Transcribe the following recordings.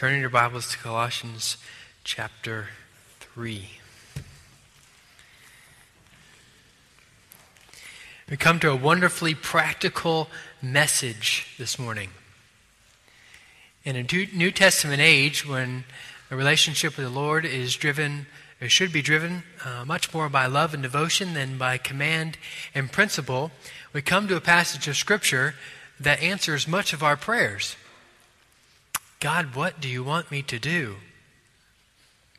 Turning your Bibles to Colossians chapter 3. We come to a wonderfully practical message this morning. In a New Testament age, when a relationship with the Lord is driven, or should be driven, uh, much more by love and devotion than by command and principle, we come to a passage of Scripture that answers much of our prayers. God, what do you want me to do?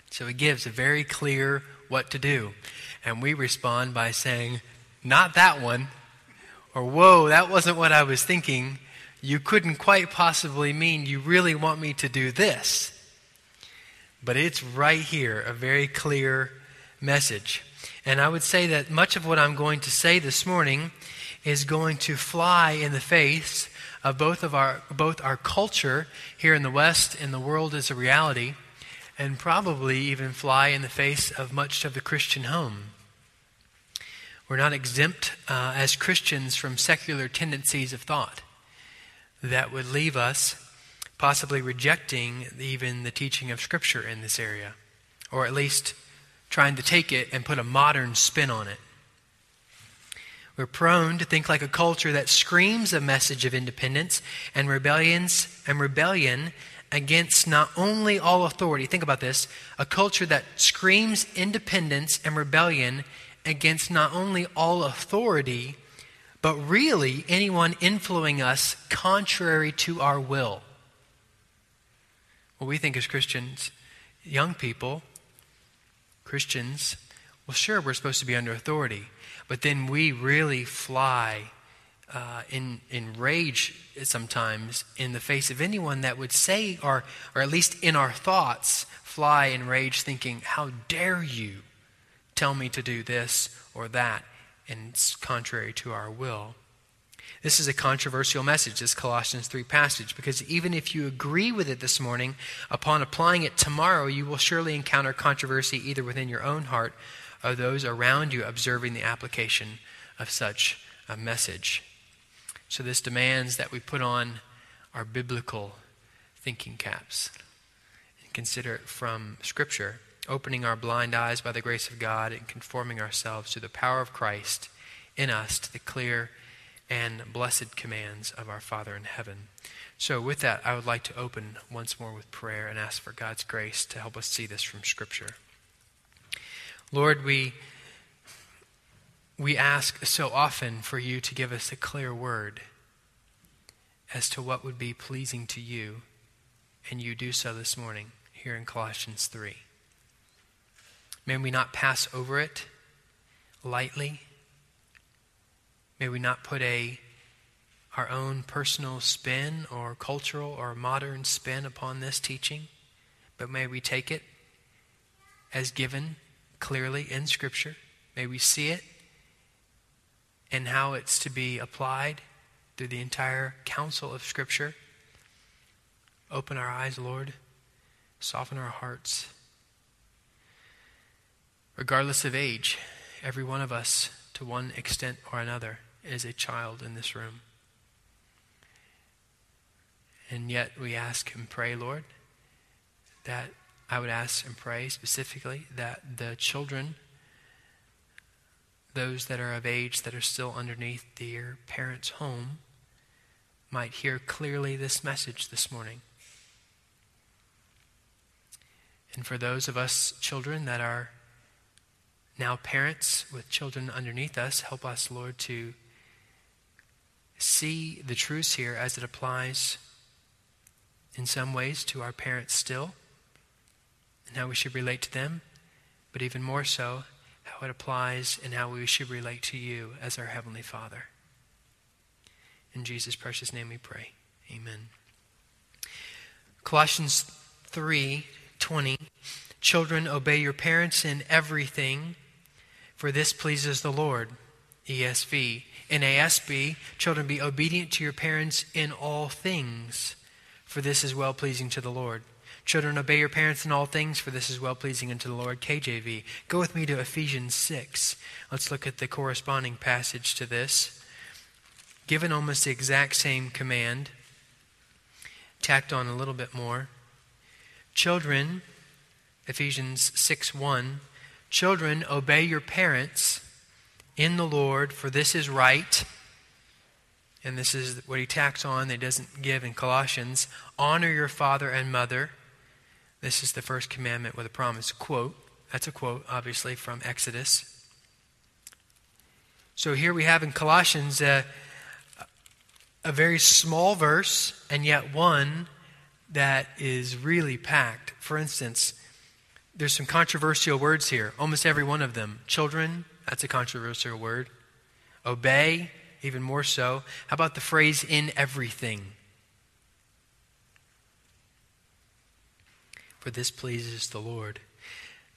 So he gives a very clear what to do. And we respond by saying, Not that one. Or, Whoa, that wasn't what I was thinking. You couldn't quite possibly mean you really want me to do this. But it's right here, a very clear message. And I would say that much of what I'm going to say this morning is going to fly in the face of both of our both our culture here in the West and the world as a reality, and probably even fly in the face of much of the Christian home. We're not exempt uh, as Christians from secular tendencies of thought that would leave us possibly rejecting even the teaching of Scripture in this area, or at least trying to take it and put a modern spin on it. We're prone to think like a culture that screams a message of independence and rebellions and rebellion against not only all authority. Think about this a culture that screams independence and rebellion against not only all authority, but really anyone influencing us contrary to our will. What we think as Christians, young people, Christians, well, sure, we're supposed to be under authority. But then we really fly uh, in, in rage sometimes in the face of anyone that would say, or, or at least in our thoughts, fly in rage thinking, How dare you tell me to do this or that? And it's contrary to our will. This is a controversial message, this Colossians 3 passage, because even if you agree with it this morning, upon applying it tomorrow, you will surely encounter controversy either within your own heart of those around you observing the application of such a message. So, this demands that we put on our biblical thinking caps and consider it from Scripture, opening our blind eyes by the grace of God and conforming ourselves to the power of Christ in us to the clear and blessed commands of our Father in heaven. So, with that, I would like to open once more with prayer and ask for God's grace to help us see this from Scripture. Lord, we, we ask so often for you to give us a clear word as to what would be pleasing to you, and you do so this morning here in Colossians 3. May we not pass over it lightly. May we not put a our own personal spin or cultural or modern spin upon this teaching, but may we take it as given clearly in Scripture. May we see it and how it's to be applied through the entire counsel of Scripture. Open our eyes, Lord. Soften our hearts. Regardless of age, every one of us, to one extent or another, is a child in this room. And yet we ask and pray, Lord, that I would ask and pray specifically that the children, those that are of age that are still underneath their parents' home, might hear clearly this message this morning. And for those of us children that are now parents with children underneath us, help us, Lord, to see the truths here as it applies in some ways to our parents still and how we should relate to them, but even more so, how it applies and how we should relate to you as our Heavenly Father. In Jesus' precious name we pray. Amen. Colossians 3 20. Children, obey your parents in everything, for this pleases the Lord. ESV. In ASB, children, be obedient to your parents in all things, for this is well pleasing to the Lord. Children, obey your parents in all things, for this is well pleasing unto the Lord. KJV. Go with me to Ephesians 6. Let's look at the corresponding passage to this. Given almost the exact same command, tacked on a little bit more. Children, Ephesians 6 1, children, obey your parents in the Lord, for this is right. And this is what he tacks on that he doesn't give in Colossians. Honor your father and mother. This is the first commandment with a promise. Quote. That's a quote, obviously, from Exodus. So here we have in Colossians uh, a, a very small verse, and yet one that is really packed. For instance, there's some controversial words here, almost every one of them. Children, that's a controversial word. Obey, even more so. How about the phrase in everything? For this pleases the Lord.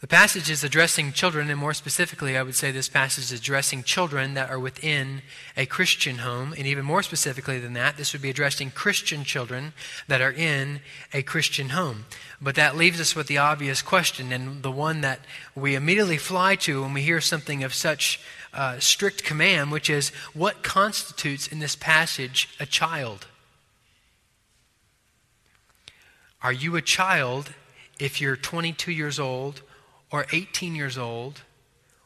The passage is addressing children, and more specifically, I would say this passage is addressing children that are within a Christian home. And even more specifically than that, this would be addressing Christian children that are in a Christian home. But that leaves us with the obvious question, and the one that we immediately fly to when we hear something of such uh, strict command, which is what constitutes in this passage a child? Are you a child if you're 22 years old? or 18 years old,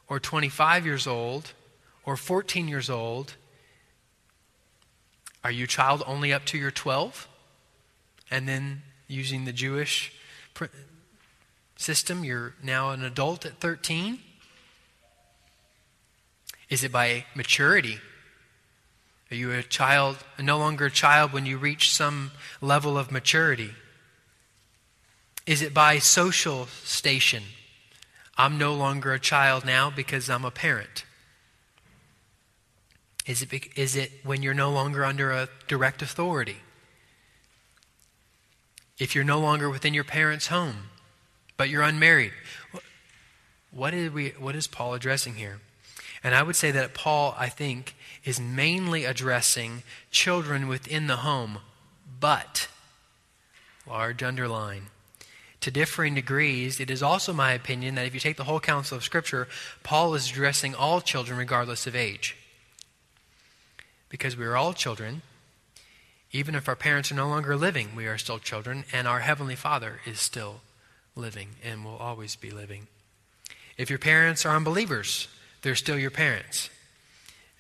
or 25 years old, or 14 years old, are you child only up to your 12? And then using the Jewish system, you're now an adult at 13? Is it by maturity? Are you a child, no longer a child when you reach some level of maturity? Is it by social station? I'm no longer a child now because I'm a parent? Is it, is it when you're no longer under a direct authority? If you're no longer within your parents' home, but you're unmarried? What is, we, what is Paul addressing here? And I would say that Paul, I think, is mainly addressing children within the home, but, large underline, to differing degrees, it is also my opinion that if you take the whole counsel of Scripture, Paul is addressing all children regardless of age. Because we are all children, even if our parents are no longer living, we are still children, and our Heavenly Father is still living and will always be living. If your parents are unbelievers, they're still your parents.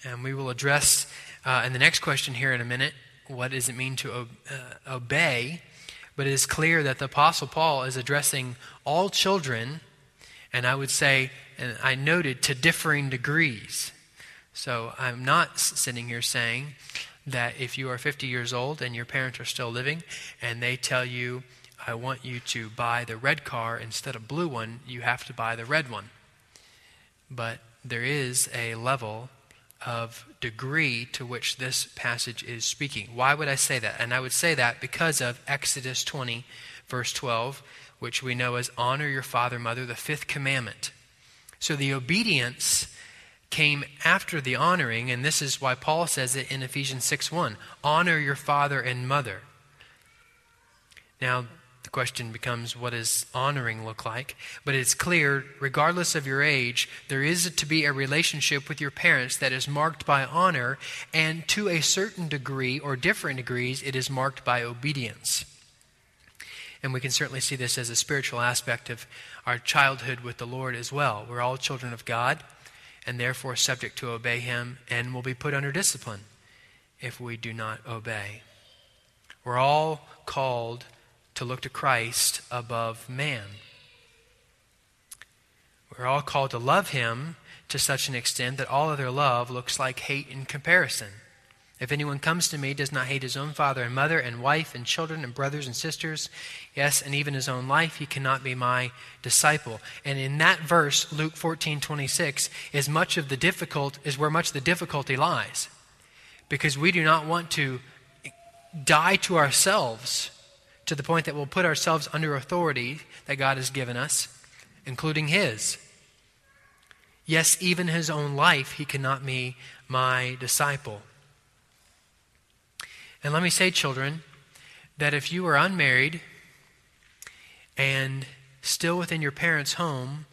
And we will address uh, in the next question here in a minute what does it mean to uh, obey but it is clear that the Apostle Paul is addressing all children, and I would say, and I noted, to differing degrees. So I'm not sitting here saying that if you are 50 years old and your parents are still living, and they tell you, I want you to buy the red car instead of blue one, you have to buy the red one. But there is a level of degree to which this passage is speaking. Why would I say that? And I would say that because of Exodus 20, verse 12, which we know as honor your father and mother, the fifth commandment. So the obedience came after the honoring, and this is why Paul says it in Ephesians 6 1 honor your father and mother. Now, the question becomes what does honoring look like? But it's clear, regardless of your age, there is to be a relationship with your parents that is marked by honor, and to a certain degree, or different degrees, it is marked by obedience. And we can certainly see this as a spiritual aspect of our childhood with the Lord as well. We're all children of God, and therefore subject to obey Him, and will be put under discipline if we do not obey. We're all called to look to Christ above man. We're all called to love him to such an extent that all other love looks like hate in comparison. If anyone comes to me, does not hate his own father and mother and wife and children and brothers and sisters, yes, and even his own life, he cannot be my disciple. And in that verse, Luke 14, 26, is much of the difficult is where much of the difficulty lies. Because we do not want to die to ourselves to the point that we'll put ourselves under authority that God has given us, including His. Yes, even His own life, He cannot be my disciple. And let me say, children, that if you are unmarried and still within your parents' home,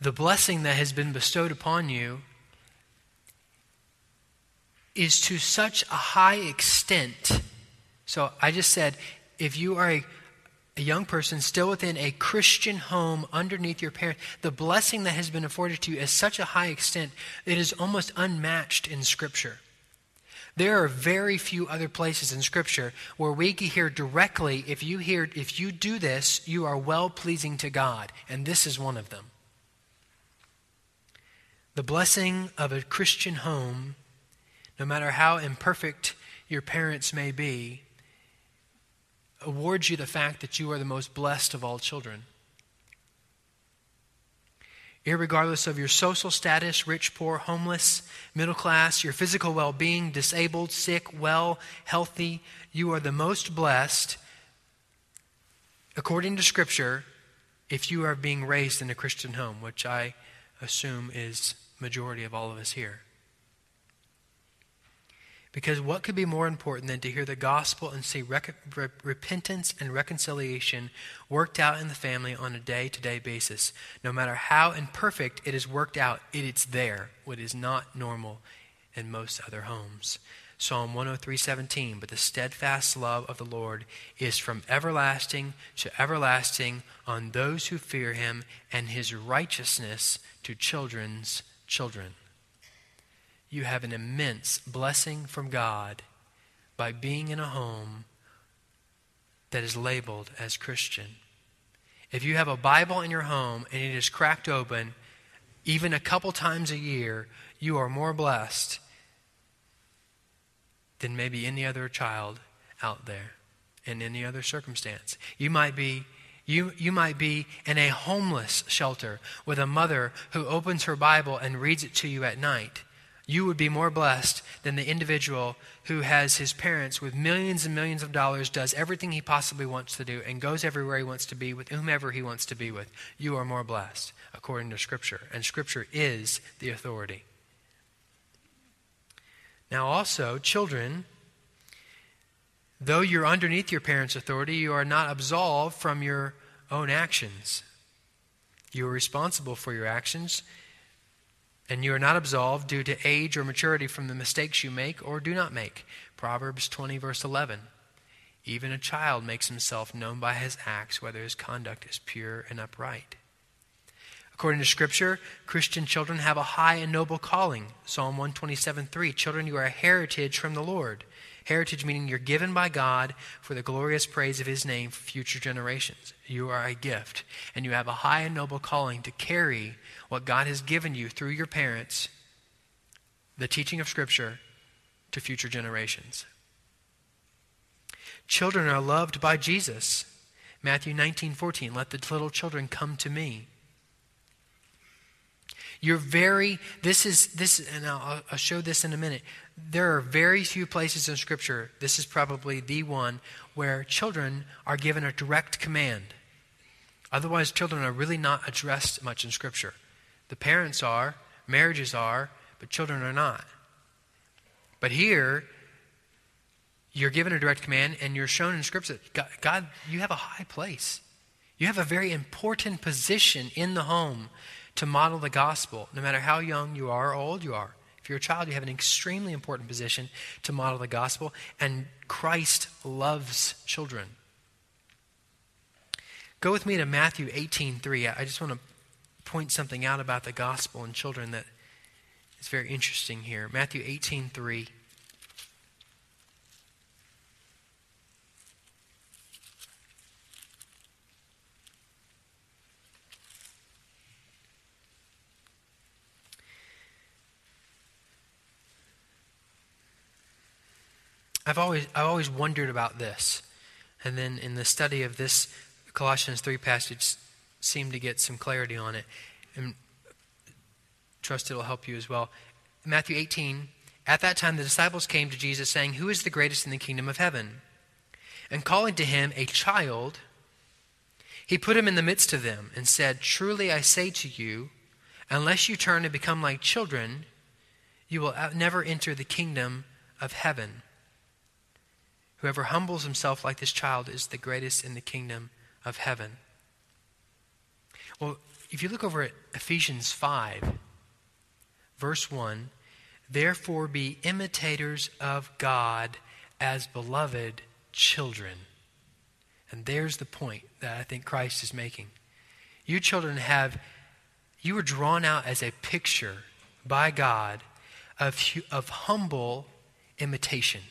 the blessing that has been bestowed upon you is to such a high extent so I just said, if you are a, a young person still within a Christian home underneath your parents, the blessing that has been afforded to you is such a high extent, it is almost unmatched in Scripture. There are very few other places in Scripture where we can hear directly if you hear if you do this, you are well pleasing to God, and this is one of them. The blessing of a Christian home, no matter how imperfect your parents may be, awards you the fact that you are the most blessed of all children. Irregardless of your social status, rich, poor, homeless, middle class, your physical well being, disabled, sick, well, healthy, you are the most blessed, according to Scripture, if you are being raised in a Christian home, which I assume is majority of all of us here. Because what could be more important than to hear the gospel and see rec- re- repentance and reconciliation worked out in the family on a day to day basis? No matter how imperfect it is worked out, it is there, what is not normal in most other homes. Psalm 103:17 But the steadfast love of the Lord is from everlasting to everlasting on those who fear him and his righteousness to children's children you have an immense blessing from God by being in a home that is labeled as Christian. If you have a Bible in your home and it is cracked open, even a couple times a year, you are more blessed than maybe any other child out there in any other circumstance. You might be you, you might be in a homeless shelter with a mother who opens her Bible and reads it to you at night you would be more blessed than the individual who has his parents with millions and millions of dollars, does everything he possibly wants to do, and goes everywhere he wants to be with whomever he wants to be with. You are more blessed, according to Scripture. And Scripture is the authority. Now, also, children, though you're underneath your parents' authority, you are not absolved from your own actions. You are responsible for your actions and you are not absolved due to age or maturity from the mistakes you make or do not make. Proverbs 20, verse 11. Even a child makes himself known by his acts, whether his conduct is pure and upright. According to Scripture, Christian children have a high and noble calling. Psalm 127, 3. Children, you are a heritage from the Lord. Heritage meaning you're given by God for the glorious praise of His name for future generations. You are a gift, and you have a high and noble calling to carry what God has given you through your parents, the teaching of Scripture, to future generations. Children are loved by Jesus. Matthew 19, 14. Let the little children come to me. You're very, this is, this, and I'll, I'll show this in a minute. There are very few places in Scripture, this is probably the one, where children are given a direct command. Otherwise, children are really not addressed much in Scripture. The parents are, marriages are, but children are not. But here, you're given a direct command and you're shown in Scripture God, God, you have a high place. You have a very important position in the home to model the gospel, no matter how young you are or old you are. If you're a child, you have an extremely important position to model the gospel, and Christ loves children. Go with me to Matthew 18:3. I just want to point something out about the gospel and children that is very interesting here. Matthew 18:3. I've always, I've always wondered about this. And then in the study of this Colossians 3 passage, seemed to get some clarity on it. And trust it'll help you as well. Matthew 18, at that time the disciples came to Jesus, saying, Who is the greatest in the kingdom of heaven? And calling to him a child, he put him in the midst of them and said, Truly I say to you, unless you turn and become like children, you will never enter the kingdom of heaven. Whoever humbles himself like this child is the greatest in the kingdom of heaven. Well, if you look over at Ephesians 5, verse 1, therefore be imitators of God as beloved children. And there's the point that I think Christ is making. You children have, you were drawn out as a picture by God of, of humble imitation.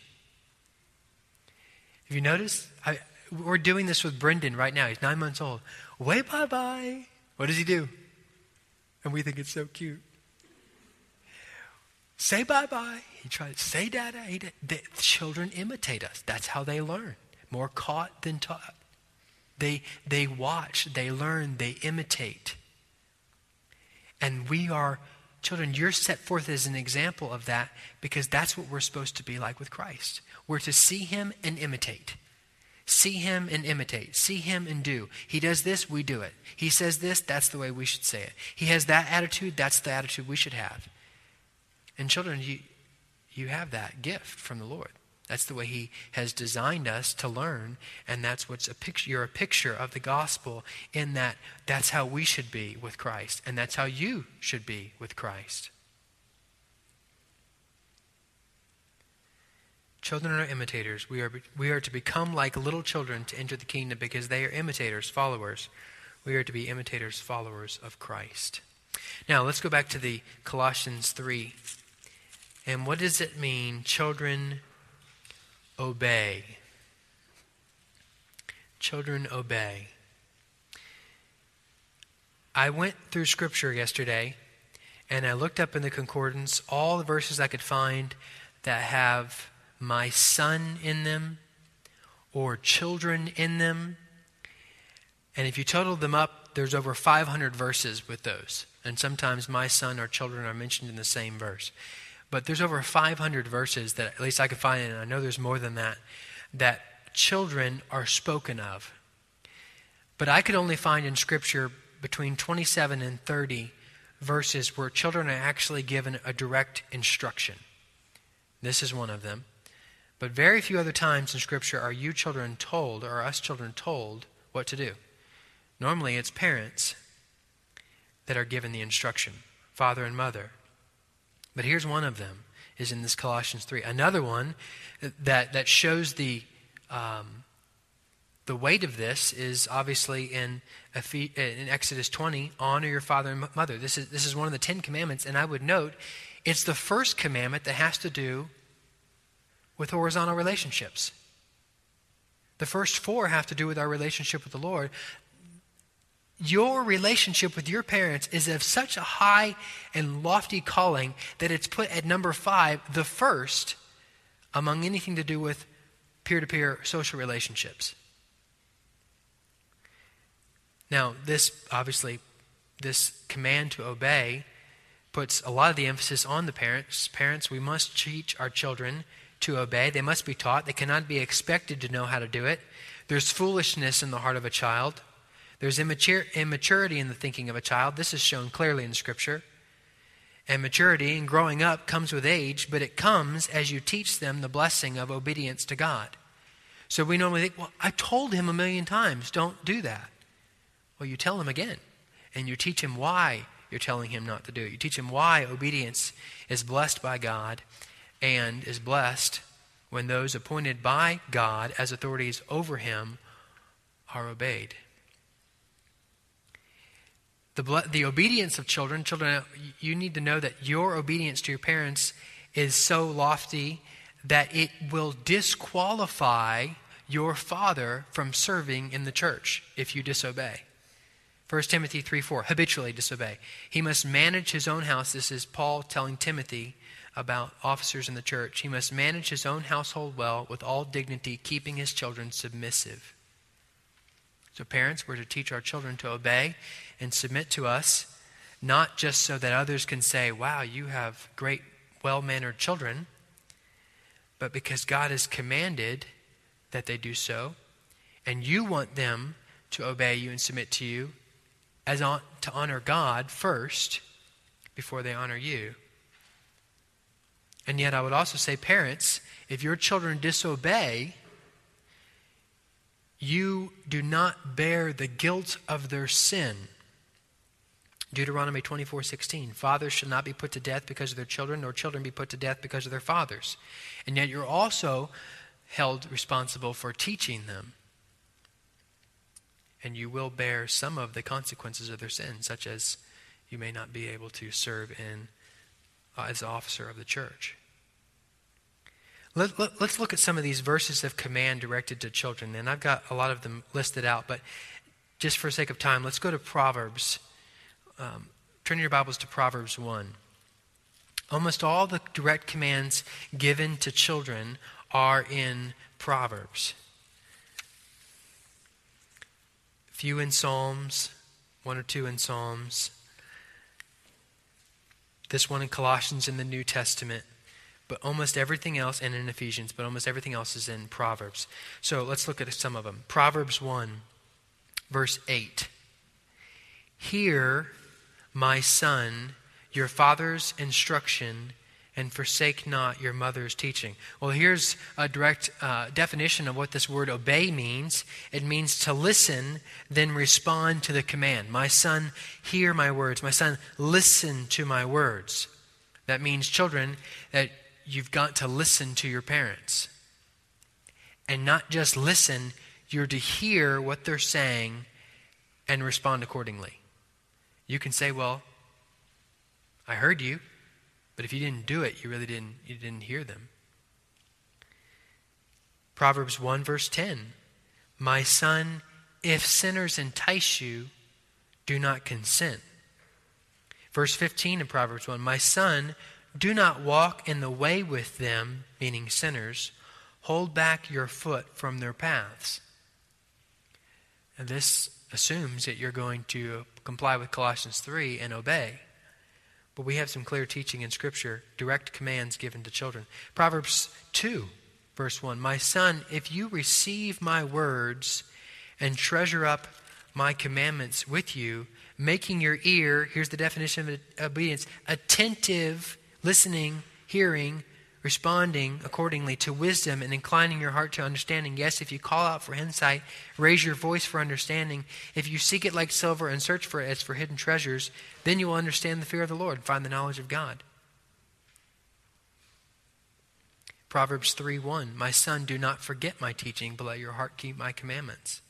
Have you noticed? I, we're doing this with Brendan right now. He's nine months old. Way bye bye. What does he do? And we think it's so cute. Say bye bye. He tries to say dada. He, the children imitate us. That's how they learn. More caught than taught. They, they watch, they learn, they imitate. And we are, children, you're set forth as an example of that because that's what we're supposed to be like with Christ. We're to see him and imitate. See him and imitate. See him and do. He does this, we do it. He says this, that's the way we should say it. He has that attitude, that's the attitude we should have. And children, you, you have that gift from the Lord. That's the way He has designed us to learn, and that's what's a picture. You're a picture of the gospel in that that's how we should be with Christ, and that's how you should be with Christ. Children are imitators. We are, we are to become like little children to enter the kingdom because they are imitators, followers. We are to be imitators, followers of Christ. Now, let's go back to the Colossians 3. And what does it mean, children obey? Children obey. I went through Scripture yesterday and I looked up in the concordance all the verses I could find that have my son in them or children in them. And if you total them up, there's over 500 verses with those. And sometimes my son or children are mentioned in the same verse. But there's over 500 verses that at least I could find, and I know there's more than that, that children are spoken of. But I could only find in Scripture between 27 and 30 verses where children are actually given a direct instruction. This is one of them. But very few other times in Scripture are you children told, or us children told, what to do. Normally it's parents that are given the instruction, father and mother. But here's one of them is in this Colossians 3. Another one that, that shows the, um, the weight of this is obviously in, in Exodus 20 honor your father and mother. This is, this is one of the Ten Commandments, and I would note it's the first commandment that has to do with horizontal relationships. The first four have to do with our relationship with the Lord your relationship with your parents is of such a high and lofty calling that it's put at number five, the first among anything to do with peer to peer social relationships. Now, this obviously, this command to obey puts a lot of the emphasis on the parents. Parents, we must teach our children to obey. They must be taught. They cannot be expected to know how to do it. There's foolishness in the heart of a child. There's immature, immaturity in the thinking of a child. This is shown clearly in Scripture. And maturity and growing up comes with age, but it comes as you teach them the blessing of obedience to God. So we normally think, well, I told him a million times, don't do that. Well, you tell him again, and you teach him why you're telling him not to do it. You teach him why obedience is blessed by God and is blessed when those appointed by God as authorities over him are obeyed. The, the obedience of children, children, you need to know that your obedience to your parents is so lofty that it will disqualify your father from serving in the church if you disobey. 1 Timothy 3 4, habitually disobey. He must manage his own house. This is Paul telling Timothy about officers in the church. He must manage his own household well with all dignity, keeping his children submissive. So, parents, we're to teach our children to obey and submit to us, not just so that others can say, wow, you have great, well mannered children, but because God has commanded that they do so, and you want them to obey you and submit to you as on, to honor God first before they honor you. And yet, I would also say, parents, if your children disobey, you do not bear the guilt of their sin. Deuteronomy 24:16 Fathers shall not be put to death because of their children nor children be put to death because of their fathers. And yet you're also held responsible for teaching them. and you will bear some of the consequences of their sin, such as you may not be able to serve in uh, as officer of the church. Let, let, let's look at some of these verses of command directed to children. And I've got a lot of them listed out, but just for sake of time, let's go to Proverbs. Um, turn your Bibles to Proverbs 1. Almost all the direct commands given to children are in Proverbs. Few in Psalms, one or two in Psalms. This one in Colossians in the New Testament. But almost everything else, and in Ephesians, but almost everything else is in Proverbs. So let's look at some of them. Proverbs 1, verse 8. Hear, my son, your father's instruction and forsake not your mother's teaching. Well, here's a direct uh, definition of what this word obey means it means to listen, then respond to the command. My son, hear my words. My son, listen to my words. That means, children, that you've got to listen to your parents. And not just listen, you're to hear what they're saying and respond accordingly. You can say, Well, I heard you. But if you didn't do it, you really didn't you didn't hear them. Proverbs 1 verse 10. My son, if sinners entice you, do not consent. Verse 15 in Proverbs 1 My son, do not walk in the way with them, meaning sinners. Hold back your foot from their paths. And this assumes that you're going to comply with Colossians 3 and obey. But we have some clear teaching in Scripture, direct commands given to children. Proverbs 2, verse 1 My son, if you receive my words and treasure up my commandments with you, making your ear, here's the definition of obedience, attentive, listening, hearing, responding accordingly to wisdom and inclining your heart to understanding. Yes, if you call out for insight, raise your voice for understanding. If you seek it like silver and search for it as for hidden treasures, then you will understand the fear of the Lord, and find the knowledge of God. Proverbs 3 1 My son, do not forget my teaching, but let your heart keep my commandments.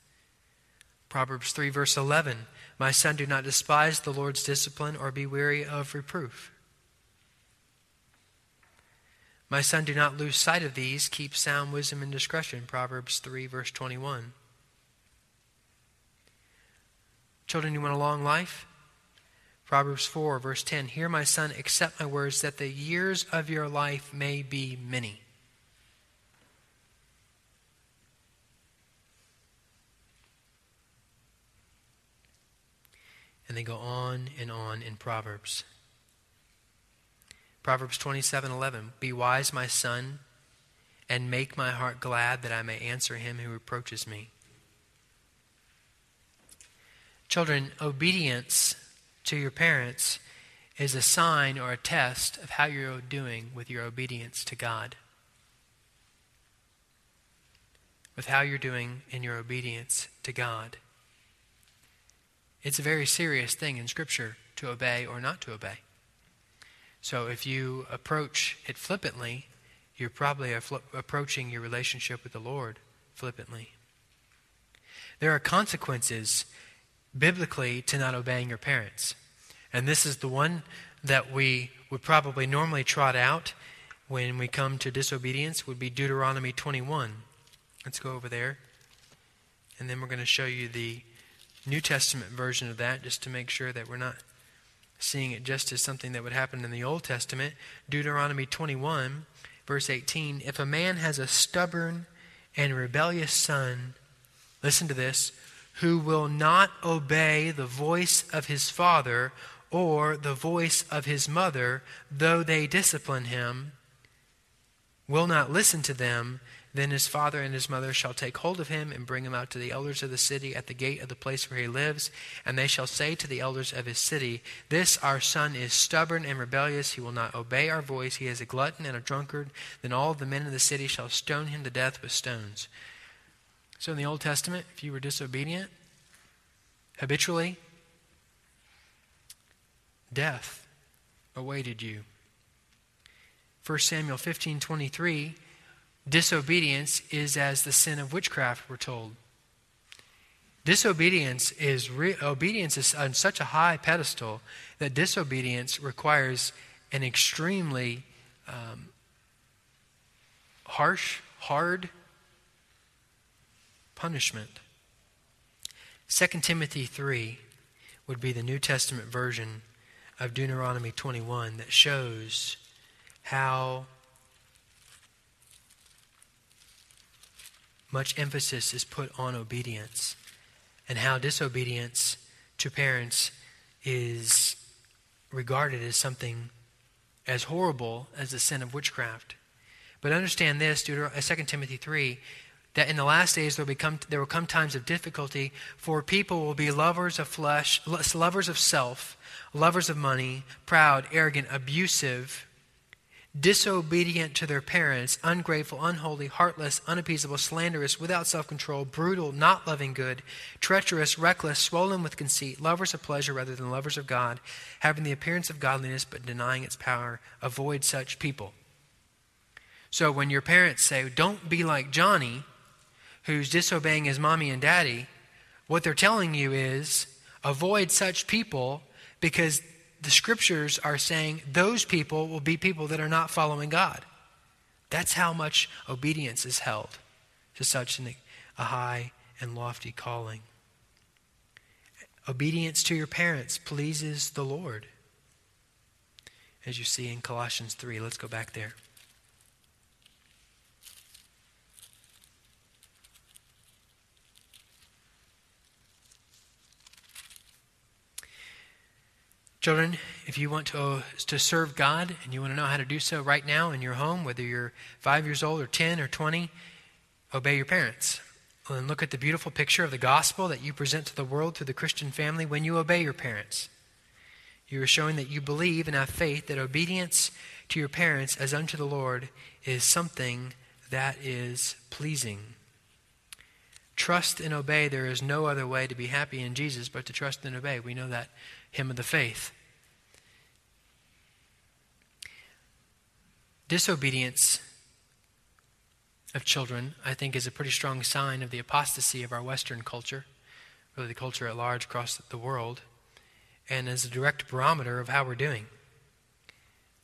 Proverbs 3 verse 11 My son, do not despise the Lord's discipline or be weary of reproof. My son, do not lose sight of these. Keep sound wisdom and discretion. Proverbs 3, verse 21. Children, you want a long life? Proverbs 4, verse 10. Hear, my son, accept my words, that the years of your life may be many. And they go on and on in Proverbs. Proverbs 27:11 Be wise, my son, and make my heart glad that I may answer him who reproaches me. Children, obedience to your parents is a sign or a test of how you're doing with your obedience to God. With how you're doing in your obedience to God. It's a very serious thing in Scripture to obey or not to obey. So if you approach it flippantly, you're probably approaching your relationship with the Lord flippantly. There are consequences biblically to not obeying your parents. And this is the one that we would probably normally trot out when we come to disobedience would be Deuteronomy 21. Let's go over there. And then we're going to show you the New Testament version of that just to make sure that we're not seeing it just as something that would happen in the Old Testament. Deuteronomy 21, verse 18 If a man has a stubborn and rebellious son, listen to this, who will not obey the voice of his father or the voice of his mother, though they discipline him, will not listen to them, then his father and his mother shall take hold of him and bring him out to the elders of the city at the gate of the place where he lives. And they shall say to the elders of his city, This our son is stubborn and rebellious. He will not obey our voice. He is a glutton and a drunkard. Then all the men of the city shall stone him to death with stones. So in the Old Testament, if you were disobedient habitually, death awaited you. 1 Samuel 15 23 Disobedience is as the sin of witchcraft, we're told. Disobedience is re- obedience is on such a high pedestal that disobedience requires an extremely um, harsh, hard punishment. 2 Timothy 3 would be the New Testament version of Deuteronomy 21 that shows how much emphasis is put on obedience and how disobedience to parents is regarded as something as horrible as the sin of witchcraft. But understand this, 2 uh, Timothy 3, that in the last days there will, there will come times of difficulty, for people will be lovers of flesh, lovers of self, lovers of money, proud, arrogant, abusive, disobedient to their parents, ungrateful, unholy, heartless, unappeasable, slanderous, without self control, brutal, not loving good, treacherous, reckless, swollen with conceit, lovers of pleasure rather than lovers of God, having the appearance of godliness but denying its power. Avoid such people. So when your parents say, don't be like Johnny, who's disobeying his mommy and daddy, what they're telling you is avoid such people because the scriptures are saying those people will be people that are not following God. That's how much obedience is held to such an, a high and lofty calling. Obedience to your parents pleases the Lord. As you see in Colossians 3. Let's go back there. Children, if you want to, to serve God and you want to know how to do so right now in your home, whether you're five years old or 10 or 20, obey your parents. And look at the beautiful picture of the gospel that you present to the world through the Christian family when you obey your parents. You are showing that you believe and have faith that obedience to your parents as unto the Lord is something that is pleasing. Trust and obey. There is no other way to be happy in Jesus but to trust and obey. We know that hymn of the faith. Disobedience of children, I think, is a pretty strong sign of the apostasy of our Western culture, really the culture at large across the world, and is a direct barometer of how we're doing.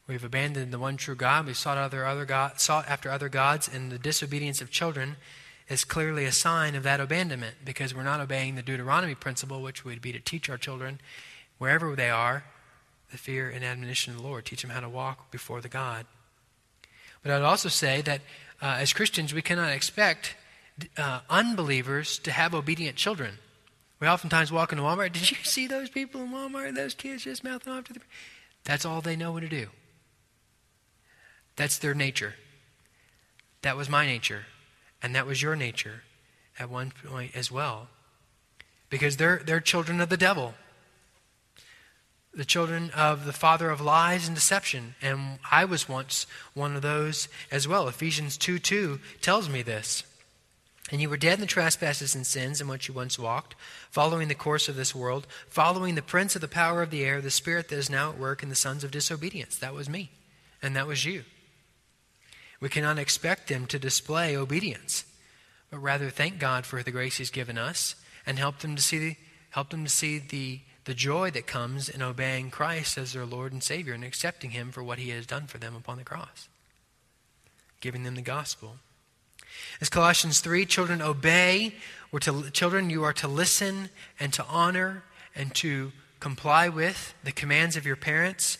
We've abandoned the one true God. We've sought, other, other God, sought after other gods, and the disobedience of children is clearly a sign of that abandonment because we're not obeying the Deuteronomy principle, which would be to teach our children wherever they are, the fear and admonition of the Lord. Teach them how to walk before the God. But I'd also say that uh, as Christians, we cannot expect uh, unbelievers to have obedient children. We oftentimes walk into Walmart. Did you see those people in Walmart? Those kids just mouthing off to the. That's all they know what to do. That's their nature. That was my nature. And that was your nature at one point as well. Because they're, they're children of the devil the children of the father of lies and deception. And I was once one of those as well. Ephesians 2 2 tells me this. And you were dead in the trespasses and sins in which you once walked, following the course of this world, following the prince of the power of the air, the spirit that is now at work in the sons of disobedience. That was me, and that was you. We cannot expect them to display obedience, but rather thank God for the grace He's given us and help them to see the, help them to see the the joy that comes in obeying Christ as their Lord and Savior and accepting Him for what He has done for them upon the cross, giving them the gospel. As Colossians 3, children obey, or to, children, you are to listen and to honor and to comply with the commands of your parents.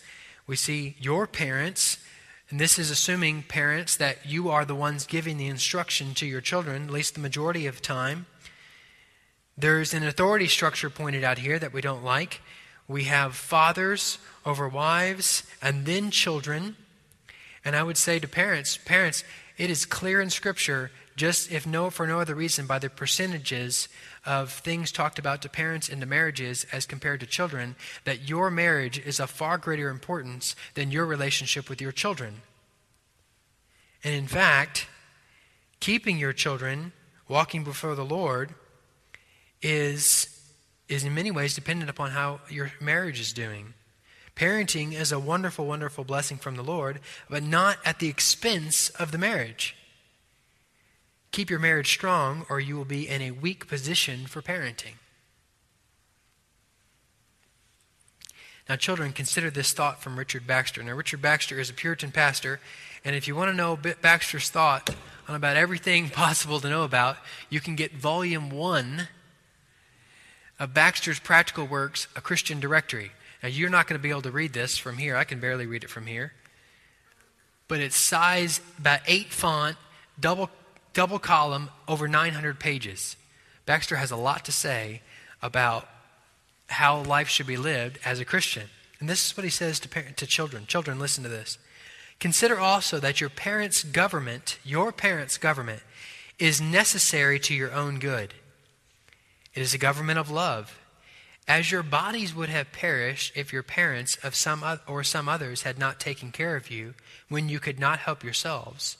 We see your parents, and this is assuming parents that you are the ones giving the instruction to your children, at least the majority of time. There's an authority structure pointed out here that we don't like. We have fathers over wives and then children. And I would say to parents, parents, it is clear in Scripture, just if no for no other reason, by the percentages of things talked about to parents and to marriages as compared to children, that your marriage is of far greater importance than your relationship with your children. And in fact, keeping your children walking before the Lord is, is in many ways dependent upon how your marriage is doing. Parenting is a wonderful, wonderful blessing from the Lord, but not at the expense of the marriage. Keep your marriage strong, or you will be in a weak position for parenting. Now, children, consider this thought from Richard Baxter. Now, Richard Baxter is a Puritan pastor, and if you want to know Baxter's thought on about everything possible to know about, you can get volume one of Baxter's Practical Works, A Christian Directory. Now, you're not going to be able to read this from here. I can barely read it from here. But it's size about eight font, double, double column, over 900 pages. Baxter has a lot to say about how life should be lived as a Christian. And this is what he says to, parents, to children. Children, listen to this. Consider also that your parents' government, your parents' government, is necessary to your own good. It is a government of love. As your bodies would have perished if your parents of some or some others had not taken care of you when you could not help yourselves,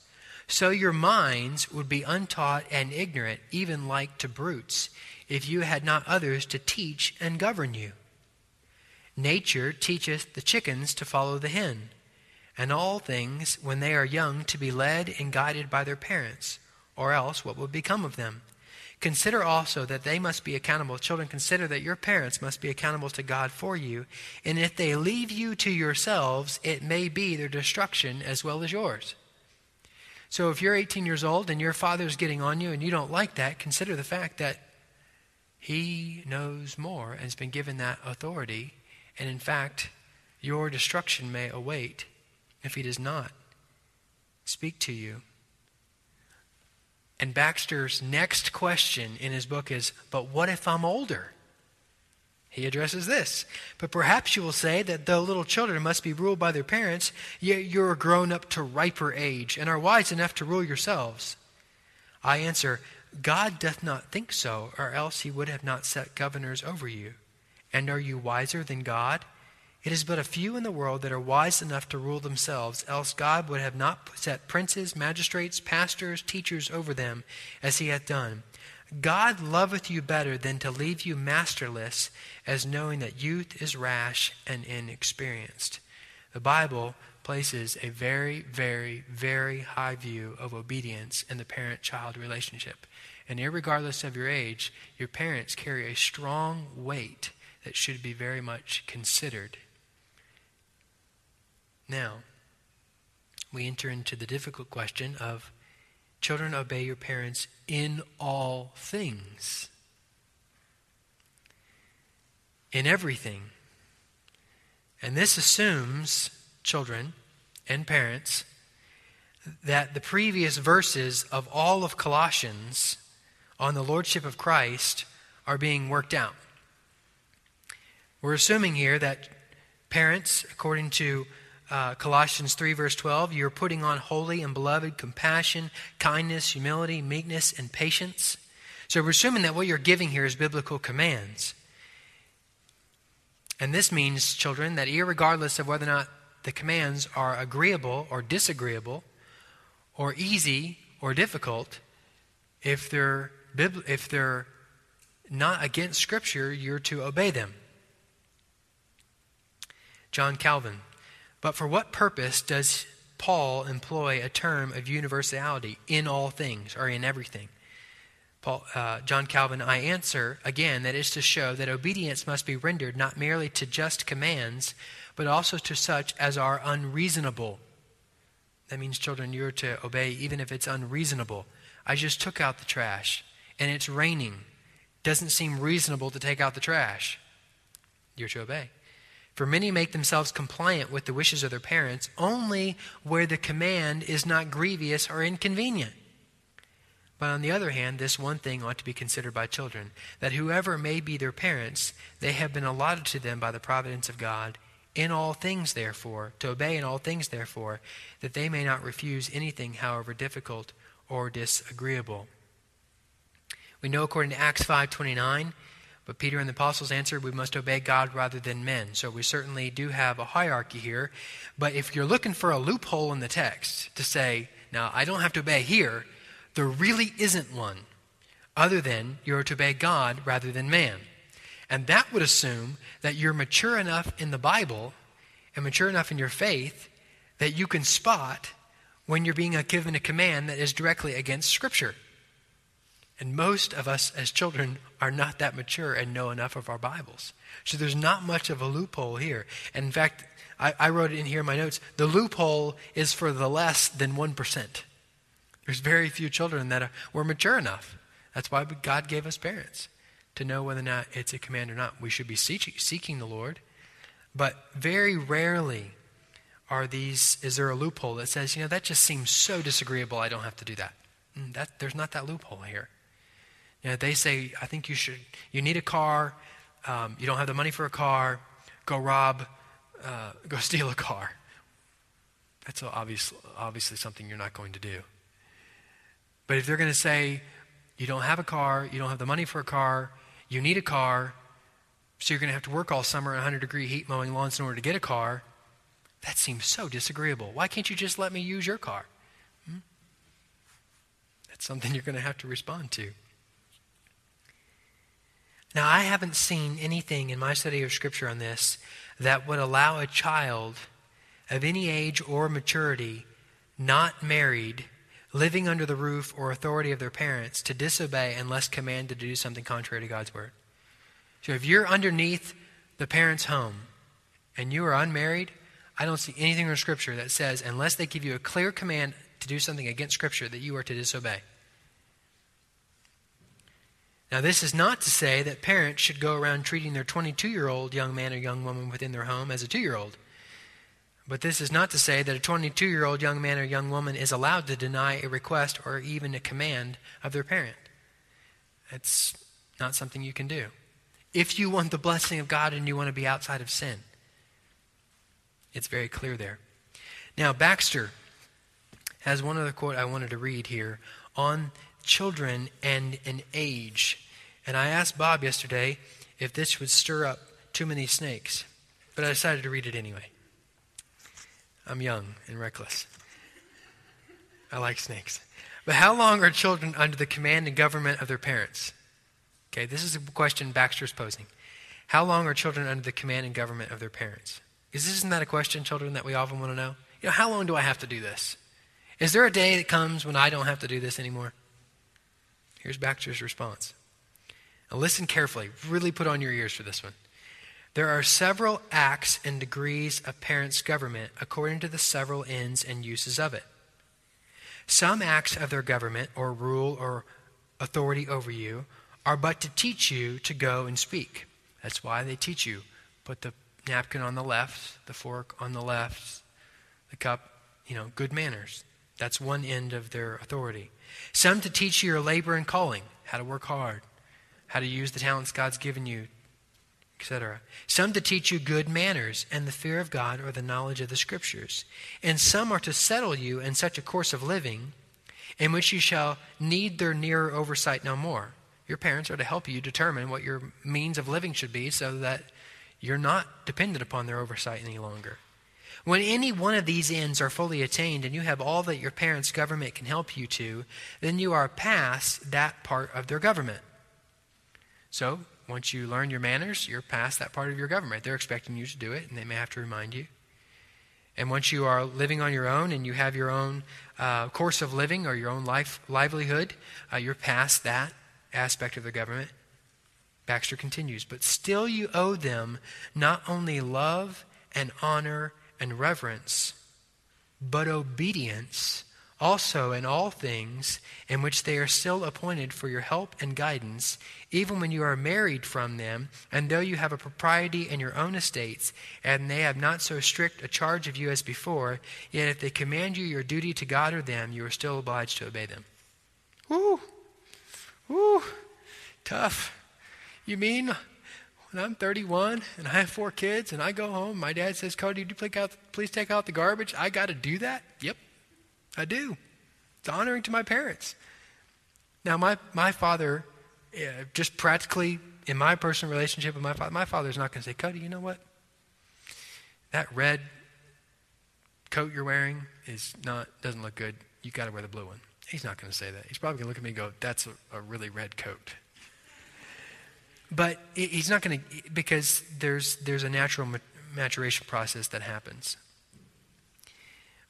so your minds would be untaught and ignorant, even like to brutes, if you had not others to teach and govern you. Nature teacheth the chickens to follow the hen, and all things, when they are young, to be led and guided by their parents, or else what would become of them? Consider also that they must be accountable. Children, consider that your parents must be accountable to God for you, and if they leave you to yourselves, it may be their destruction as well as yours. So if you're 18 years old and your father's getting on you and you don't like that, consider the fact that he knows more and has been given that authority. And in fact, your destruction may await if he does not speak to you. And Baxter's next question in his book is But what if I'm older? He addresses this. But perhaps you will say that though little children must be ruled by their parents, yet you are grown up to riper age and are wise enough to rule yourselves. I answer, God doth not think so, or else he would have not set governors over you. And are you wiser than God? It is but a few in the world that are wise enough to rule themselves, else God would have not set princes, magistrates, pastors, teachers over them, as he hath done. God loveth you better than to leave you masterless, as knowing that youth is rash and inexperienced. The Bible places a very, very, very high view of obedience in the parent child relationship. And regardless of your age, your parents carry a strong weight that should be very much considered. Now, we enter into the difficult question of children obey your parents in all things. In everything. And this assumes, children and parents, that the previous verses of all of Colossians on the Lordship of Christ are being worked out. We're assuming here that parents, according to uh, Colossians 3, verse 12, you're putting on holy and beloved compassion, kindness, humility, meekness, and patience. So we're assuming that what you're giving here is biblical commands. And this means, children, that regardless of whether or not the commands are agreeable or disagreeable, or easy or difficult, if they're if they're not against Scripture, you're to obey them. John Calvin. But for what purpose does Paul employ a term of universality in all things or in everything? Paul, uh, John Calvin, I answer again that is to show that obedience must be rendered not merely to just commands, but also to such as are unreasonable. That means, children, you're to obey even if it's unreasonable. I just took out the trash and it's raining. Doesn't seem reasonable to take out the trash. You're to obey. For many make themselves compliant with the wishes of their parents only where the command is not grievous or inconvenient. But on the other hand, this one thing ought to be considered by children that whoever may be their parents, they have been allotted to them by the providence of God in all things, therefore, to obey in all things, therefore, that they may not refuse anything, however difficult or disagreeable. We know according to Acts 5:29, but Peter and the apostles answered, "We must obey God rather than men." So we certainly do have a hierarchy here, but if you're looking for a loophole in the text to say, "Now, I don't have to obey here," there really isn't one other than you're to obey God rather than man. And that would assume that you're mature enough in the Bible and mature enough in your faith that you can spot when you're being given a command that is directly against Scripture. And most of us as children are not that mature and know enough of our Bibles. So there's not much of a loophole here. And in fact, I, I wrote it in here in my notes the loophole is for the less than 1%. There's very few children that are, were mature enough. That's why God gave us parents to know whether or not it's a command or not. We should be seeking the Lord, but very rarely are these. Is there a loophole that says, you know, that just seems so disagreeable, I don't have to do that? Mm, that there's not that loophole here. You know, they say, I think you should. You need a car. Um, you don't have the money for a car. Go rob. Uh, go steal a car. That's obvious, obviously something you're not going to do. But if they're going to say, you don't have a car, you don't have the money for a car, you need a car, so you're going to have to work all summer in 100 degree heat mowing lawns in order to get a car. That seems so disagreeable. Why can't you just let me use your car? Hmm? That's something you're going to have to respond to. Now, I haven't seen anything in my study of Scripture on this that would allow a child of any age or maturity, not married, living under the roof or authority of their parents to disobey unless commanded to do something contrary to God's word. So if you're underneath the parent's home and you are unmarried, I don't see anything in Scripture that says, unless they give you a clear command to do something against Scripture, that you are to disobey. Now, this is not to say that parents should go around treating their 22 year old young man or young woman within their home as a two year old. But this is not to say that a 22 year old young man or young woman is allowed to deny a request or even a command of their parent. That's not something you can do. If you want the blessing of God and you want to be outside of sin, it's very clear there. Now, Baxter has one other quote I wanted to read here on children and an age. And I asked Bob yesterday if this would stir up too many snakes, but I decided to read it anyway. I'm young and reckless. I like snakes. But how long are children under the command and government of their parents? Okay, this is a question Baxter's posing. How long are children under the command and government of their parents? Is isn't that a question, children, that we often want to know? You know, how long do I have to do this? Is there a day that comes when I don't have to do this anymore? Here's Baxter's response. Listen carefully. Really put on your ears for this one. There are several acts and degrees of parents' government according to the several ends and uses of it. Some acts of their government, or rule, or authority over you, are but to teach you to go and speak. That's why they teach you. Put the napkin on the left, the fork on the left, the cup, you know, good manners. That's one end of their authority. Some to teach you your labor and calling, how to work hard, how to use the talents God's given you etc. Some to teach you good manners and the fear of God or the knowledge of the Scriptures. And some are to settle you in such a course of living in which you shall need their nearer oversight no more. Your parents are to help you determine what your means of living should be so that you're not dependent upon their oversight any longer. When any one of these ends are fully attained and you have all that your parents' government can help you to, then you are past that part of their government. So, once you learn your manners, you're past that part of your government. They're expecting you to do it, and they may have to remind you. And once you are living on your own and you have your own uh, course of living or your own life livelihood, uh, you're past that aspect of the government. Baxter continues, but still you owe them not only love and honor and reverence, but obedience also in all things in which they are still appointed for your help and guidance, even when you are married from them, and though you have a propriety in your own estates, and they have not so strict a charge of you as before, yet if they command you your duty to God or them, you are still obliged to obey them. Woo! Woo! Tough. You mean when I'm 31 and I have four kids and I go home, my dad says, Cody, do you please take out the garbage? I got to do that? Yep. I do. It's honoring to my parents. Now, my, my father, uh, just practically in my personal relationship with my father, my father's not going to say, Cody, you know what? That red coat you're wearing is not doesn't look good. You got to wear the blue one. He's not going to say that. He's probably going to look at me and go, "That's a, a really red coat." But he's not going to because there's there's a natural maturation process that happens.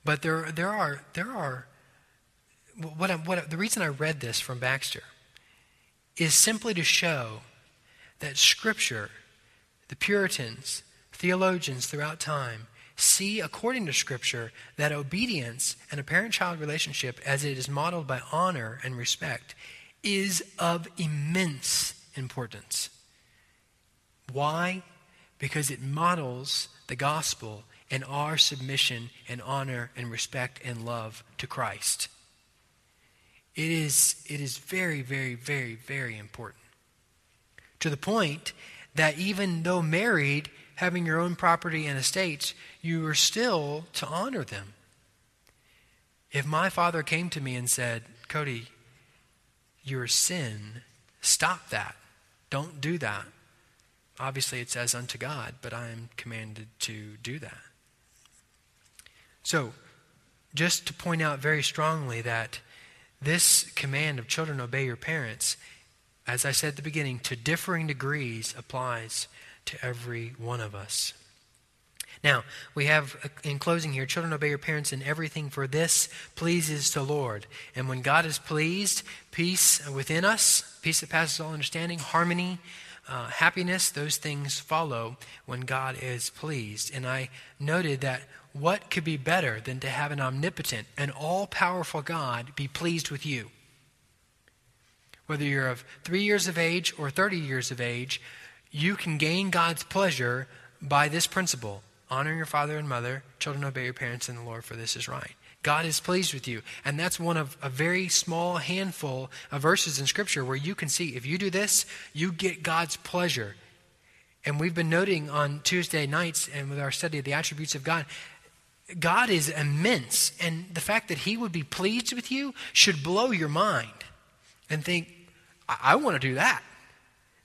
But there, there are, there are, what, I, what the reason I read this from Baxter is simply to show that Scripture, the Puritans, theologians throughout time, see, according to Scripture, that obedience and a parent child relationship, as it is modeled by honor and respect, is of immense importance. Why? Because it models the gospel and our submission and honor and respect and love to Christ. It is, it is very, very, very, very important. To the point that even though married, having your own property and estates, you are still to honor them. If my father came to me and said, Cody, your sin, stop that. Don't do that. Obviously, it says unto God, but I am commanded to do that. So, just to point out very strongly that this command of children obey your parents, as I said at the beginning, to differing degrees applies to every one of us. Now, we have uh, in closing here children obey your parents in everything, for this pleases the Lord. And when God is pleased, peace within us, peace that passes all understanding, harmony, uh, happiness, those things follow when God is pleased. And I noted that what could be better than to have an omnipotent and all powerful God be pleased with you? Whether you're of three years of age or 30 years of age, you can gain God's pleasure by this principle honor your father and mother, children obey your parents in the Lord, for this is right. God is pleased with you. And that's one of a very small handful of verses in Scripture where you can see if you do this, you get God's pleasure. And we've been noting on Tuesday nights and with our study of the attributes of God, God is immense. And the fact that He would be pleased with you should blow your mind and think, I, I want to do that.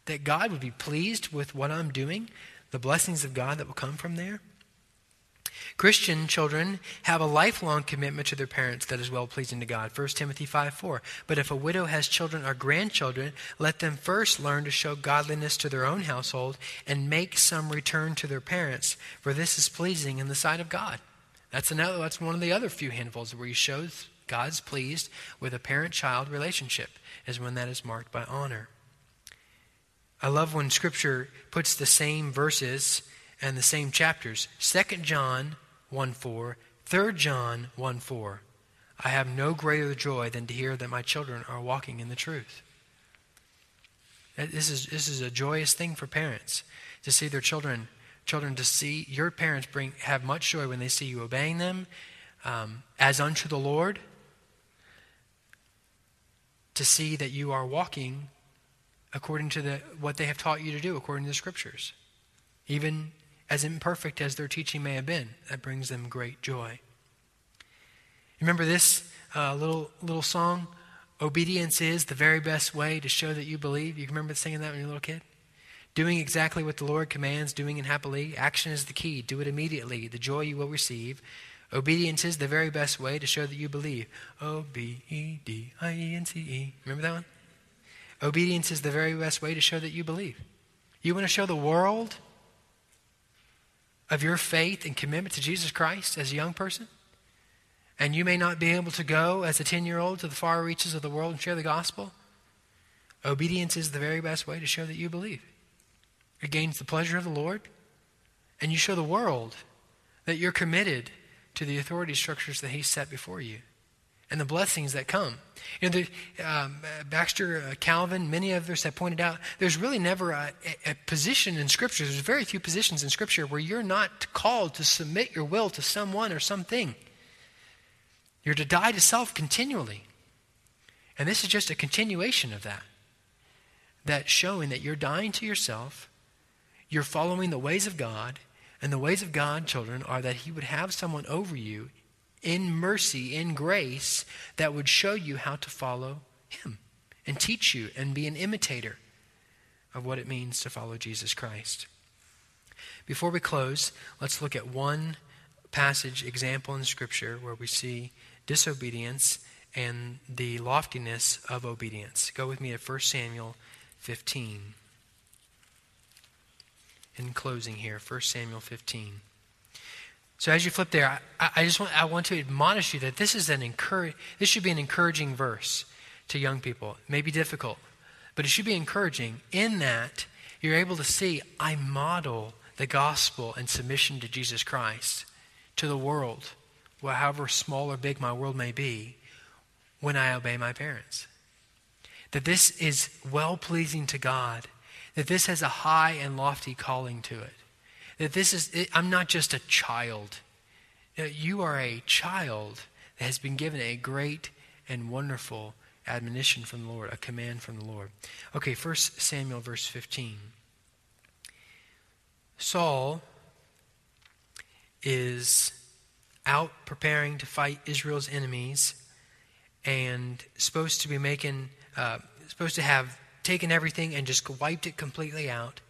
That God would be pleased with what I'm doing, the blessings of God that will come from there. Christian children have a lifelong commitment to their parents that is well pleasing to God. 1 Timothy 5 4. But if a widow has children or grandchildren, let them first learn to show godliness to their own household and make some return to their parents, for this is pleasing in the sight of God. That's another that's one of the other few handfuls where he shows God's pleased with a parent child relationship, is when that is marked by honor. I love when scripture puts the same verses and the same chapters. Second John 1 four, Third John 1 4. I have no greater joy than to hear that my children are walking in the truth. This is, this is a joyous thing for parents to see their children, children to see your parents bring have much joy when they see you obeying them um, as unto the Lord, to see that you are walking according to the, what they have taught you to do, according to the scriptures. Even as imperfect as their teaching may have been, that brings them great joy. Remember this uh, little little song? Obedience is the very best way to show that you believe. You remember singing that when you were a little kid? Doing exactly what the Lord commands, doing it happily. Action is the key. Do it immediately. The joy you will receive. Obedience is the very best way to show that you believe. O B E D I E N C E. Remember that one? Obedience is the very best way to show that you believe. You want to show the world of your faith and commitment to Jesus Christ as a young person? And you may not be able to go as a 10 year old to the far reaches of the world and share the gospel? Obedience is the very best way to show that you believe. It gains the pleasure of the Lord, and you show the world that you're committed to the authority structures that He set before you and the blessings that come. You know, the, um, Baxter, uh, Calvin, many others have pointed out there's really never a, a, position in Scripture, there's very few positions in Scripture where you're not called to submit your will to someone or something. You're to die to self continually. And this is just a continuation of that. That showing that you're dying to yourself, you're following the ways of God, and the ways of God, children, are that He would have someone over you in mercy, in grace, that would show you how to follow Him and teach you and be an imitator of what it means to follow Jesus Christ. Before we close, let's look at one passage example in Scripture where we see disobedience and the loftiness of obedience. Go with me to 1 Samuel 15. In closing here, 1 Samuel 15. So as you flip there, I, I, just want, I want to admonish you that this is an encourage, this should be an encouraging verse to young people. It may be difficult, But it should be encouraging in that you're able to see I model the gospel and submission to Jesus Christ to the world, well, however small or big my world may be, when I obey my parents. That this is well pleasing to God, that this has a high and lofty calling to it. That this is, I'm not just a child. You are a child that has been given a great and wonderful admonition from the Lord, a command from the Lord. Okay, First Samuel, verse 15. Saul is out preparing to fight Israel's enemies and supposed to be making, uh, supposed to have taken everything and just wiped it completely out.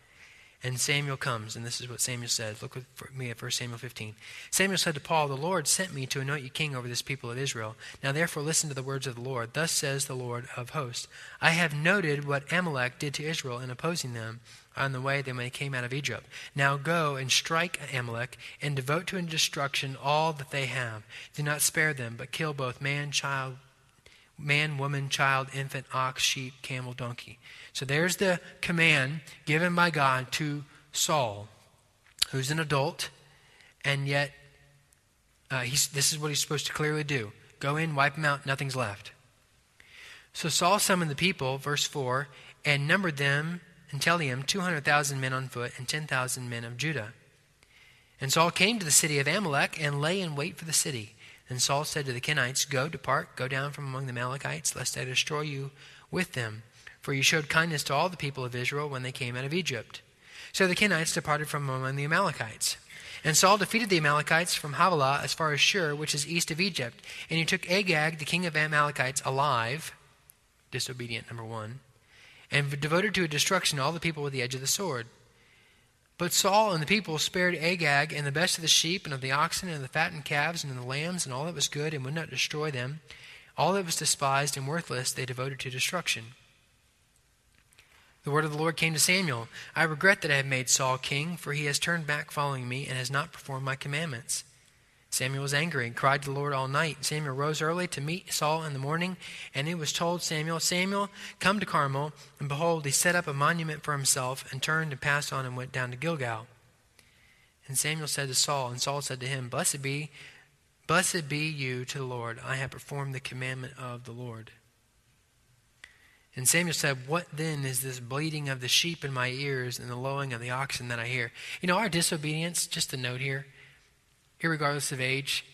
And Samuel comes, and this is what Samuel says. Look with me at 1 Samuel 15. Samuel said to Paul, The Lord sent me to anoint you king over this people of Israel. Now therefore listen to the words of the Lord. Thus says the Lord of hosts I have noted what Amalek did to Israel in opposing them on the way when they came out of Egypt. Now go and strike Amalek and devote to destruction all that they have. Do not spare them, but kill both man, child, man, woman, child, infant, ox, sheep, camel, donkey. So there's the command given by God to Saul, who's an adult, and yet uh, this is what he's supposed to clearly do go in, wipe them out, nothing's left. So Saul summoned the people, verse 4, and numbered them and Telaim 200,000 men on foot and 10,000 men of Judah. And Saul came to the city of Amalek and lay in wait for the city. And Saul said to the Kenites, Go, depart, go down from among the Amalekites, lest I destroy you with them. For you showed kindness to all the people of Israel when they came out of Egypt. So the Kenites departed from among the Amalekites. And Saul defeated the Amalekites from Havilah as far as Shur, which is east of Egypt. And he took Agag, the king of the Amalekites, alive, disobedient, number one, and devoted to destruction all the people with the edge of the sword. But Saul and the people spared Agag and the best of the sheep and of the oxen and the fattened calves and the lambs and all that was good and would not destroy them. All that was despised and worthless they devoted to destruction. The word of the Lord came to Samuel I regret that I have made Saul king, for he has turned back following me and has not performed my commandments. Samuel was angry and cried to the Lord all night. Samuel rose early to meet Saul in the morning, and it was told Samuel, Samuel, come to Carmel. And behold, he set up a monument for himself, and turned and passed on and went down to Gilgal. And Samuel said to Saul, and Saul said to him, Blessed be, blessed be you to the Lord. I have performed the commandment of the Lord. And Samuel said, What then is this bleating of the sheep in my ears and the lowing of the oxen that I hear? You know, our disobedience, just a note here, regardless of age,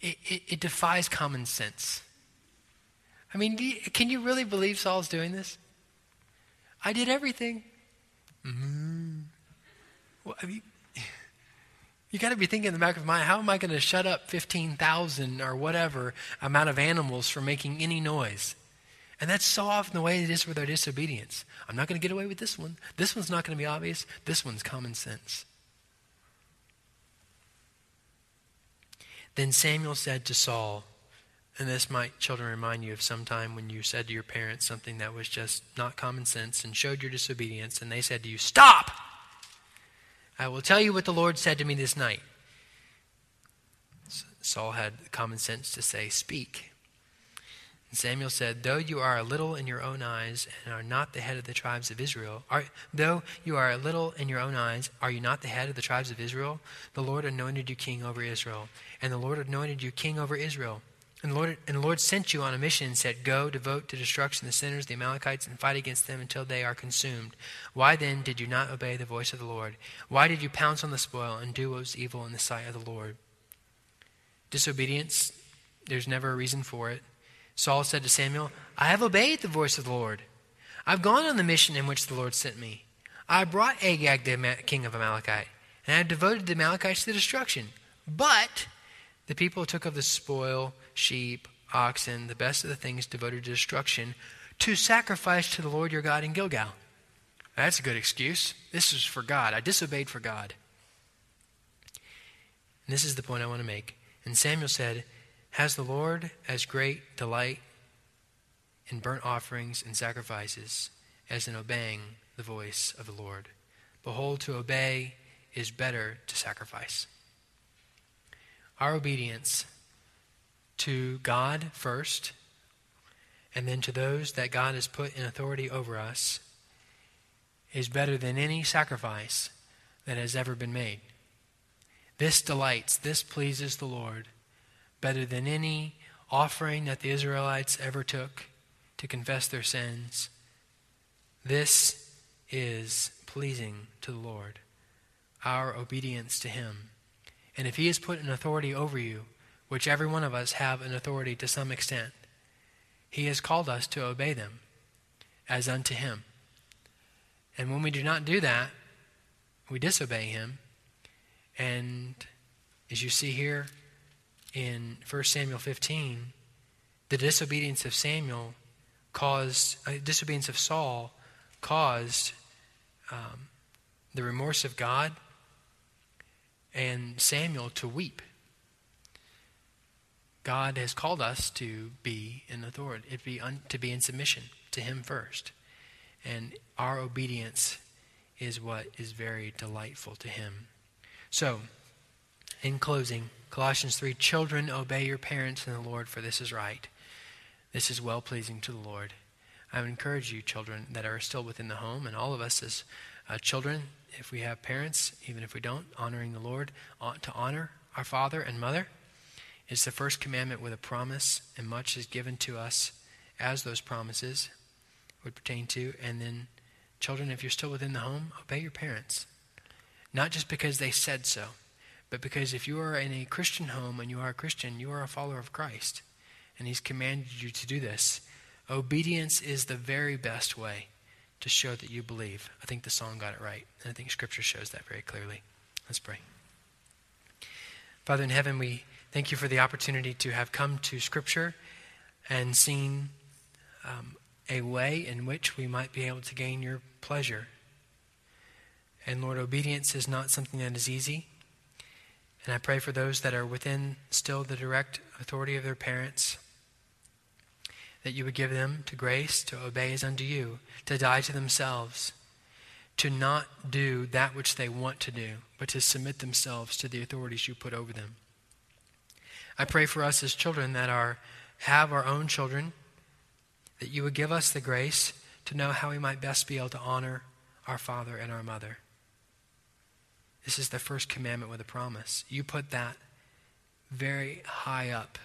it, it, it defies common sense. I mean, can you really believe Saul's doing this? I did everything. Mm-hmm. Well, I mean, you got to be thinking in the back of mind, how am I going to shut up 15,000 or whatever amount of animals from making any noise? And that's so often the way it is with our disobedience. I'm not going to get away with this one. This one's not going to be obvious. This one's common sense. Then Samuel said to Saul, and this might, children, remind you of some time when you said to your parents something that was just not common sense and showed your disobedience, and they said to you, Stop! I will tell you what the Lord said to me this night. Saul had common sense to say, Speak. And Samuel said, Though you are a little in your own eyes and are not the head of the tribes of Israel, are, though you are a little in your own eyes, are you not the head of the tribes of Israel? The Lord anointed you king over Israel, and the Lord anointed you king over Israel. And the, Lord, and the Lord sent you on a mission and said, Go, devote to destruction the sinners, the Amalekites, and fight against them until they are consumed. Why then did you not obey the voice of the Lord? Why did you pounce on the spoil and do what was evil in the sight of the Lord? Disobedience, there's never a reason for it. Saul said to Samuel, I have obeyed the voice of the Lord. I've gone on the mission in which the Lord sent me. I brought Agag, the king of Amalekite, and I have devoted the Amalekites to destruction. But the people took of the spoil, sheep, oxen, the best of the things devoted to destruction, to sacrifice to the Lord your God in Gilgal. That's a good excuse. This is for God. I disobeyed for God. And this is the point I want to make. And Samuel said, has the Lord as great delight in burnt offerings and sacrifices as in obeying the voice of the Lord? Behold, to obey is better to sacrifice. Our obedience to God first, and then to those that God has put in authority over us is better than any sacrifice that has ever been made. This delights, this pleases the Lord better than any offering that the Israelites ever took to confess their sins. This is pleasing to the Lord, our obedience to Him. And if He has put an authority over you, which every one of us have an authority to some extent, He has called us to obey them as unto Him. And when we do not do that, we disobey Him. And as you see here in 1 Samuel 15, the disobedience of Samuel caused, uh, disobedience of Saul caused um, the remorse of God and Samuel to weep. God has called us to be in authority, to be, un, to be in submission to Him first. And our obedience is what is very delightful to Him. So, in closing, Colossians 3 Children, obey your parents in the Lord, for this is right. This is well pleasing to the Lord. I would encourage you, children that are still within the home, and all of us as uh, children, if we have parents, even if we don't, honoring the Lord, to honor our father and mother. It's the first commandment with a promise, and much is given to us as those promises would pertain to. And then, children, if you're still within the home, obey your parents. Not just because they said so, but because if you are in a Christian home and you are a Christian, you are a follower of Christ. And He's commanded you to do this. Obedience is the very best way to show that you believe. I think the song got it right. And I think Scripture shows that very clearly. Let's pray. Father in heaven, we thank you for the opportunity to have come to Scripture and seen um, a way in which we might be able to gain your pleasure. And Lord, obedience is not something that is easy. And I pray for those that are within still the direct authority of their parents that you would give them to grace to obey as unto you, to die to themselves, to not do that which they want to do, but to submit themselves to the authorities you put over them. I pray for us as children that are have our own children, that you would give us the grace to know how we might best be able to honor our father and our mother. This is the first commandment with a promise. You put that very high up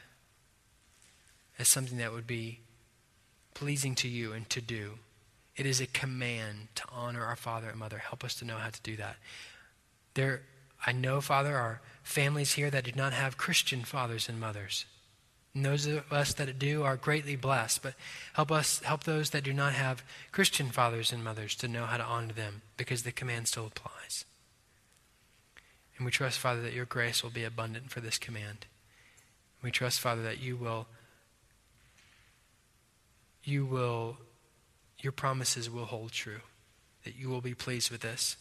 as something that would be pleasing to you and to do. It is a command to honor our father and mother. Help us to know how to do that. There, I know, Father, are families here that do not have Christian fathers and mothers. And those of us that do are greatly blessed, but help us help those that do not have Christian fathers and mothers to know how to honor them because the command still applies. And we trust, Father, that your grace will be abundant for this command. We trust, Father, that you will you will, your promises will hold true, that you will be pleased with this,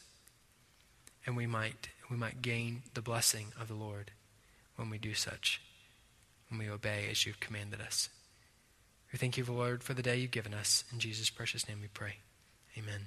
and we might, we might gain the blessing of the Lord when we do such, when we obey as you've commanded us. We thank you, Lord, for the day you've given us. In Jesus' precious name we pray. Amen.